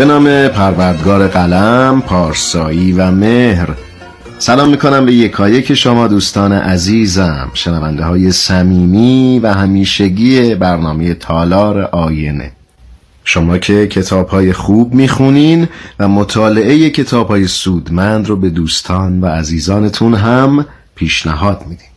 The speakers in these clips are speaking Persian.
به نام پروردگار قلم، پارسایی و مهر. سلام می‌کنم به یکایک شما دوستان عزیزم شنونده های سمیمی و همیشگی برنامه تالار آینه. شما که کتاب های خوب می‌خونین و مطالعه کتاب های سودمند رو به دوستان و عزیزانتون هم پیشنهاد میدین.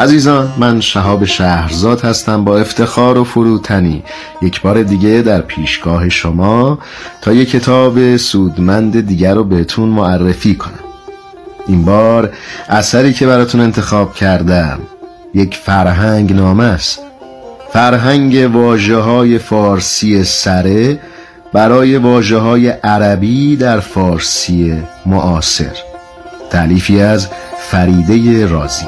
عزیزان من شهاب شهرزاد هستم با افتخار و فروتنی. یک بار دیگه در پیشگاه شما تا یک کتاب سودمند دیگر رو بهتون معرفی کنم. این بار اثری که براتون انتخاب کردم یک فرهنگ نامه است. فرهنگ واجه های فارسی سره برای واجه های عربی در فارسی معاصر. تعلیفی از فریده رازی.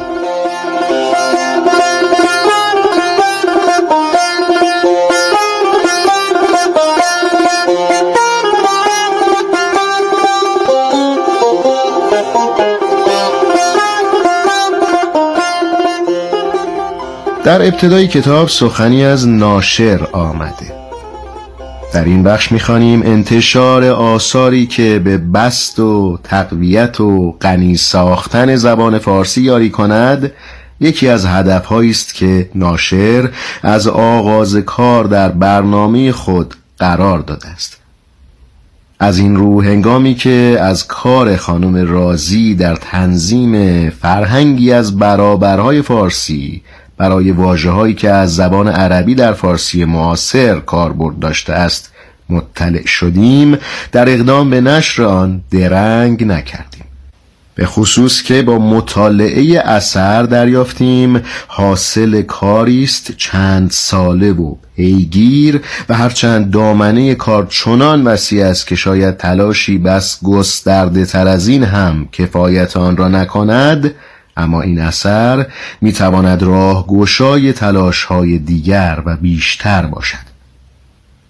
در ابتدای کتاب سخنی از ناشر آمده. در این بخش می‌خوانیم انتشار آثاری که به بست و تقویت و غنی ساختن زبان فارسی یاری کند یکی از هدفهایی است که ناشر از آغاز کار در برنامه خود قرار داده است. از این رو هنگامی که از کار خانم رازی در تنظیم فرهنگی از برابرهای فارسی برای واجه که از زبان عربی در فارسی معاصر کاربرد داشته است مطلع شدیم. در اقدام به نشر آن درنگ نکردیم. به خصوص که با مطالعه اثر دریافتیم حاصل کاری است چند ساله و ایگیر و هرچند دامنه کار چنان وسیع است که شاید تلاشی بس گسترده تر از این هم کفایت آن را نکند اما این اثر می‌تواند راه گوشای تلاش های دیگر و بیشتر باشد.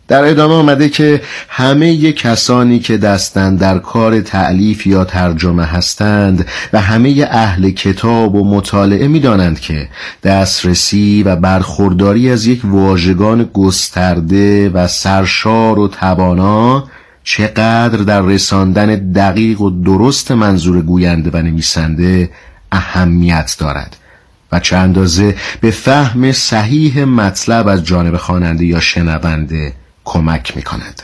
در ادامه آمده که همه کسانی که دستند در کار تعلیف یا ترجمه هستند و همه اهل کتاب و مطالعه می‌دانند که دسترسی و برخورداری از یک واژگان گسترده و سرشار و توانا چقدر در رساندن دقیق و درست منظور گوینده و نویسنده اهمیت دارد و چه اندازه به فهم صحیح مطلب از جانب خواننده یا شنونده کمک می کند.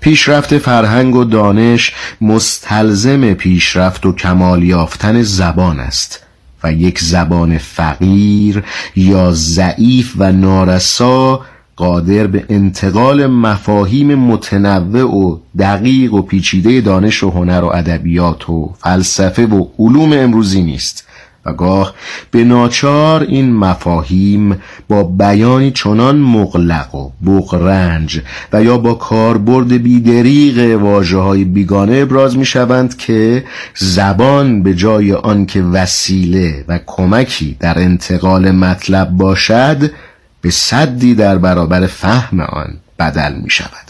پیشرفت فرهنگ و دانش مستلزم پیشرفت و کمال یافتن زبان است و یک زبان فقیر یا ضعیف و نارسا قادر به انتقال مفاهیم متنوع و دقیق و پیچیده دانش و هنر و ادبیات و فلسفه و علوم امروزی نیست. و گاه به ناچار این مفاهیم با بیانی چنان مغلق و بغرنج و یا با کاربرد بیدریق واجه های بیگانه ابراز می شوند که زبان به جای آنکه وسیله و کمکی در انتقال مطلب باشد به صدی در برابر فهم آن بدل می شود.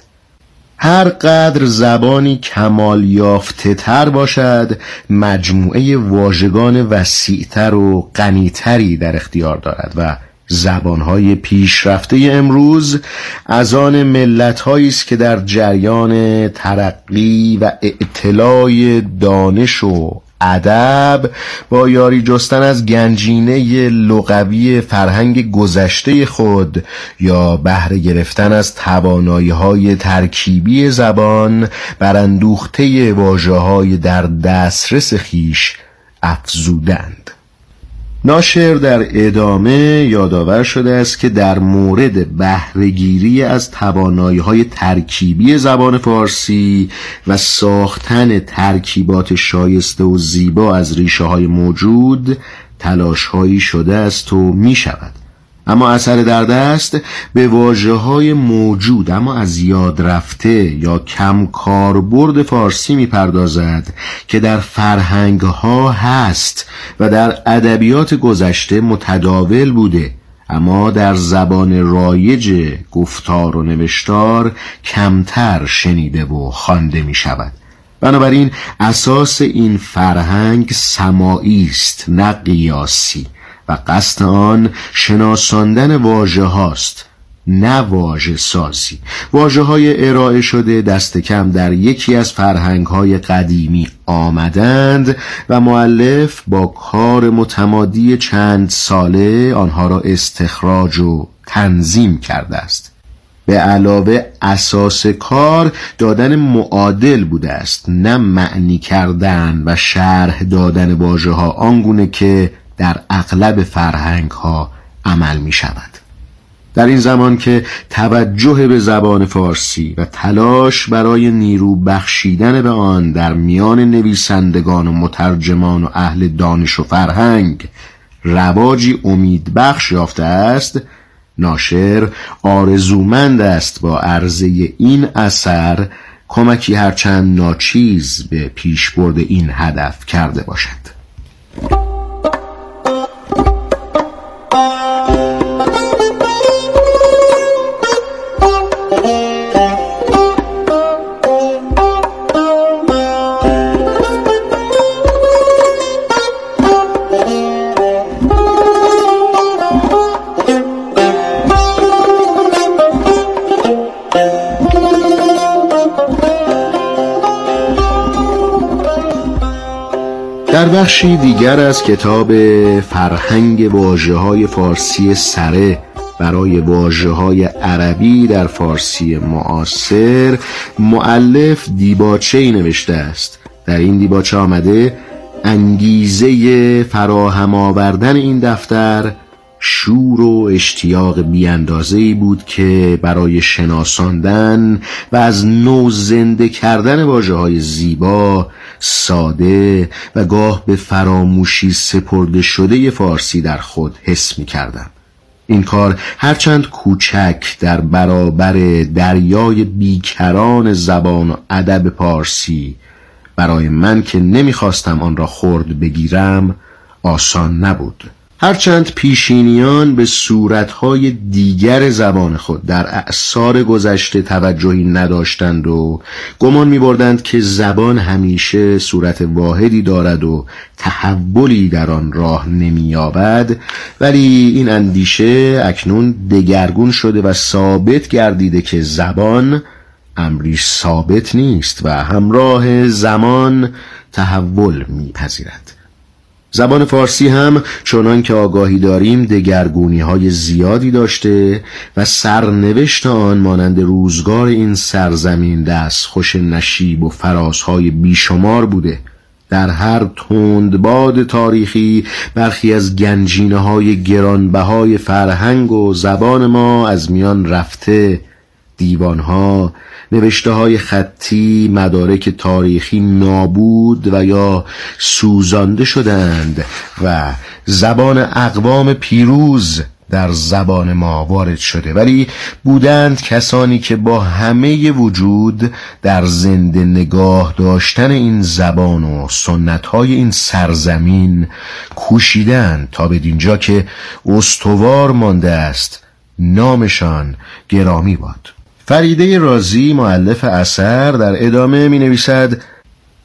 هر قدر زبانی کمال یافته تر باشد مجموعه واژگان وسیعتر و غنیتری در اختیار دارد و زبانهای پیشرفته امروز از آن ملتهایی است که در جریان ترقی و اطلاع دانش و ادب با یاری جستن از گنجینه لغوی فرهنگ گذشته خود یا بهره گرفتن از توانایی های ترکیبی زبان بر اندوخته واژه در دسترس خیش افزودند. ناشر در ادامه یادآور شده است که در مورد بهرهگیری از توانایی های ترکیبی زبان فارسی و ساختن ترکیبات شایسته و زیبا از ریشه های موجود تلاش هایی شده است و می شود اما اثر در دست به واجه های موجود اما از یاد رفته یا کم کاربرد فارسی می‌پردازد که در فرهنگ ها هست و در ادبیات گذشته متداول بوده اما در زبان رایج گفتار و نوشتار کمتر شنیده و خوانده می شود بنابراین اساس این فرهنگ سماعی است نه قیاسی. و قصد آن شناساندن واژه هاست نه واژه سازی. واژه های ارائه شده دست کم در یکی از فرهنگ های قدیمی آمدند و معلف با کار متمادی چند ساله آنها را استخراج و تنظیم کرده است. به علاوه اساس کار دادن معادل بوده است نه معنی کردن و شرح دادن واژه ها آنگونه که در اغلب فرهنگ ها عمل می شود در این زمان که توجه به زبان فارسی و تلاش برای نیرو بخشیدن به آن در میان نویسندگان و مترجمان و اهل دانش و فرهنگ رواجی امید بخش یافته است ناشر آرزومند است با عرضه این اثر کمکی هرچند ناچیز به پیشبرد این هدف کرده باشد. در بخشی دیگر از کتاب فرهنگ واجه های فارسی سره برای واجه های عربی در فارسی معاصر معلف دیباچه نوشته است. در این دیباچه آمده انگیزه فراهم آوردن این دفتر شور و اشتیاق بیاندازه بود که برای شناساندن و از نو زنده کردن واجه های زیبا ساده و گاه به فراموشی سپرده شده فارسی در خود حس می کردم. این کار هرچند کوچک در برابر دریای بیکران زبان و ادب پارسی برای من که نمی‌خواستم آن را خورد بگیرم آسان نبود هرچند پیشینیان به صورتهای دیگر زبان خود در اعثار گذشته توجهی نداشتند و گمان می بردند که زبان همیشه صورت واحدی دارد و تحولی در آن راه نمییابد ولی این اندیشه اکنون دگرگون شده و ثابت گردیده که زبان امری ثابت نیست و همراه زمان تحول میپذیرد. زبان فارسی هم چنان که آگاهی داریم دگرگونی های زیادی داشته و سرنوشت آن مانند روزگار این سرزمین دست خوش نشیب و فرازهای بیشمار بوده. در هر تندباد تاریخی برخی از گنجینه های گرانبهای فرهنگ و زبان ما از میان رفته. دیوانها نوشته های خطی مدارک تاریخی نابود و یا سوزانده شدند و زبان اقوام پیروز در زبان ما وارد شده. ولی بودند کسانی که با همه وجود در زنده نگاه داشتن این زبان و سنت های این سرزمین کوشیدند تا به دینجا که استوار مانده است نامشان گرامی باد. فریده رازی معلف اثر در ادامه می نویسد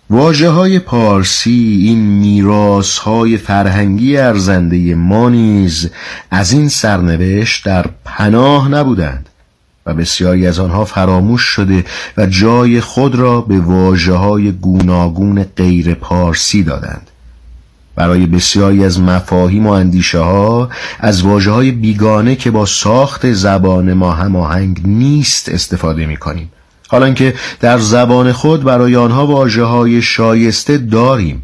واجه های پارسی این میراس های فرهنگی ارزنده ما نیز از این سرنوشت در پناه نبودند و بسیاری از آنها فراموش شده و جای خود را به واجه های گوناگون غیر پارسی دادند. برای بسیاری از مفاهیم و اندیشه ها از واجه های بیگانه که با ساخت زبان ما هماهنگ نیست استفاده می کنیم حالا که در زبان خود برای آنها واجه های شایسته داریم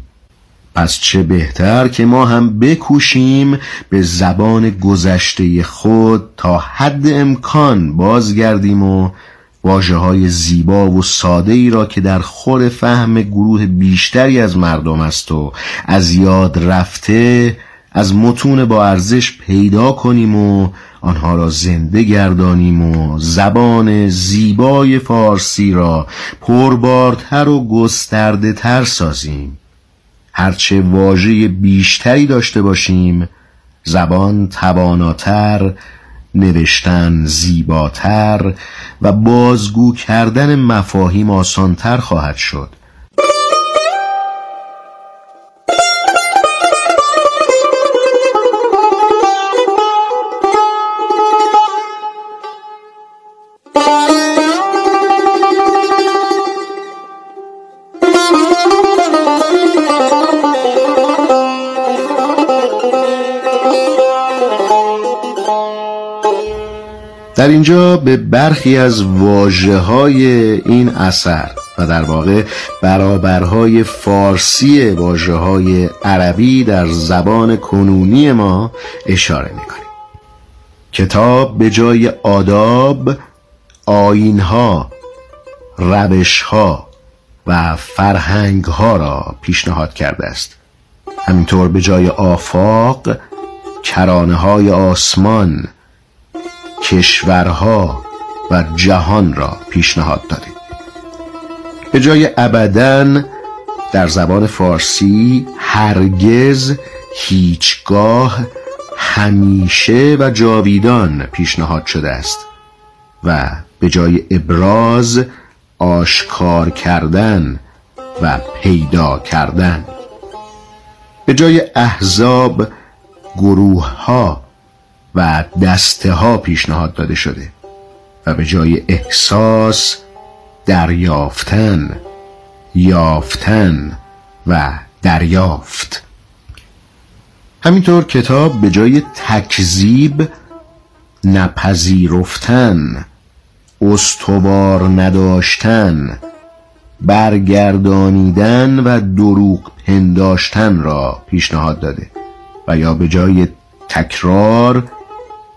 پس چه بهتر که ما هم بکوشیم به زبان گذشته خود تا حد امکان بازگردیم و واجه های زیبا و ساده ای را که در خور فهم گروه بیشتری از مردم است و از یاد رفته از متون با ارزش پیدا کنیم و آنها را زنده گردانیم و زبان زیبای فارسی را پربارتر و گسترده تر سازیم. هرچه واژه بیشتری داشته باشیم زبان تواناتر نوشتن زیباتر و بازگو کردن مفاهیم آسانتر خواهد شد. به برخی از واجه های این اثر و در واقع برابرهای فارسی واجه های عربی در زبان کنونی ما اشاره می‌کنیم. کتاب به جای آداب آینها روشها و فرهنگها را پیشنهاد کرده است. همینطور به جای آفاق کرانه های آسمان کشورها و جهان را پیشنهاد دادیم. به جای ابدا در زبان فارسی هرگز هیچگاه همیشه و جاویدان پیشنهاد شده است و به جای ابراز آشکار کردن و پیدا کردن. به جای احزاب گروه ها و دسته ها پیشنهاد داده شده و به جای احساس دریافتن یافتن و دریافت. همینطور کتاب به جای تکذیب نپذیرفتن استوار نداشتن برگردانیدن و دروغ پنداشتن را پیشنهاد داده و یا به جای تکرار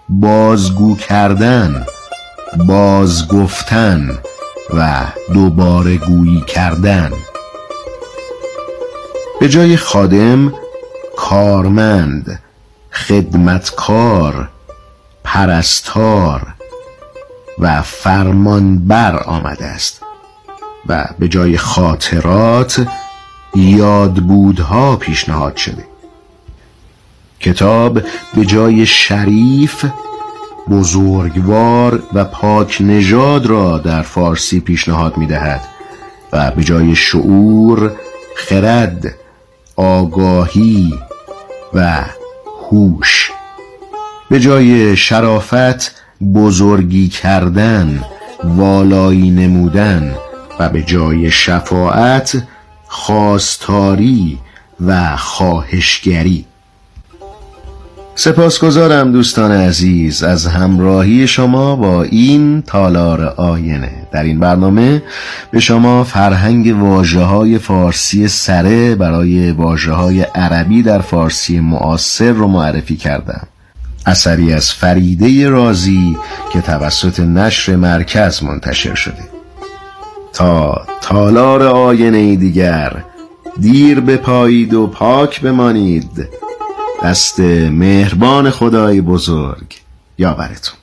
بازگو کردن بازگفتن و دوباره گویی کردن. به جای خادم کارمند خدمتکار پرستار و فرمانبر آمده است و به جای خاطرات یادبودها پیشنهاد شده. کتاب به جای شریف بزرگوار و پاک نژاد را در فارسی پیشنهاد می دهد و به جای شعور خرد آگاهی و هوش به جای شرافت بزرگی کردن والایی نمودن و به جای شفاعت خواستاری و خواهشگری. سپاسگزارم دوستان عزیز از همراهی شما با این تالار آینه. در این برنامه به شما فرهنگ واجه های فارسی سره برای واجه های عربی در فارسی معاصر رو معرفی کردم. اثری از فریده رازی که توسط نشر مرکز منتشر شده. تا تالار آینه دیگر دیر بپایید و پاک بمانید. دست مهربان خدای بزرگ. یا براتون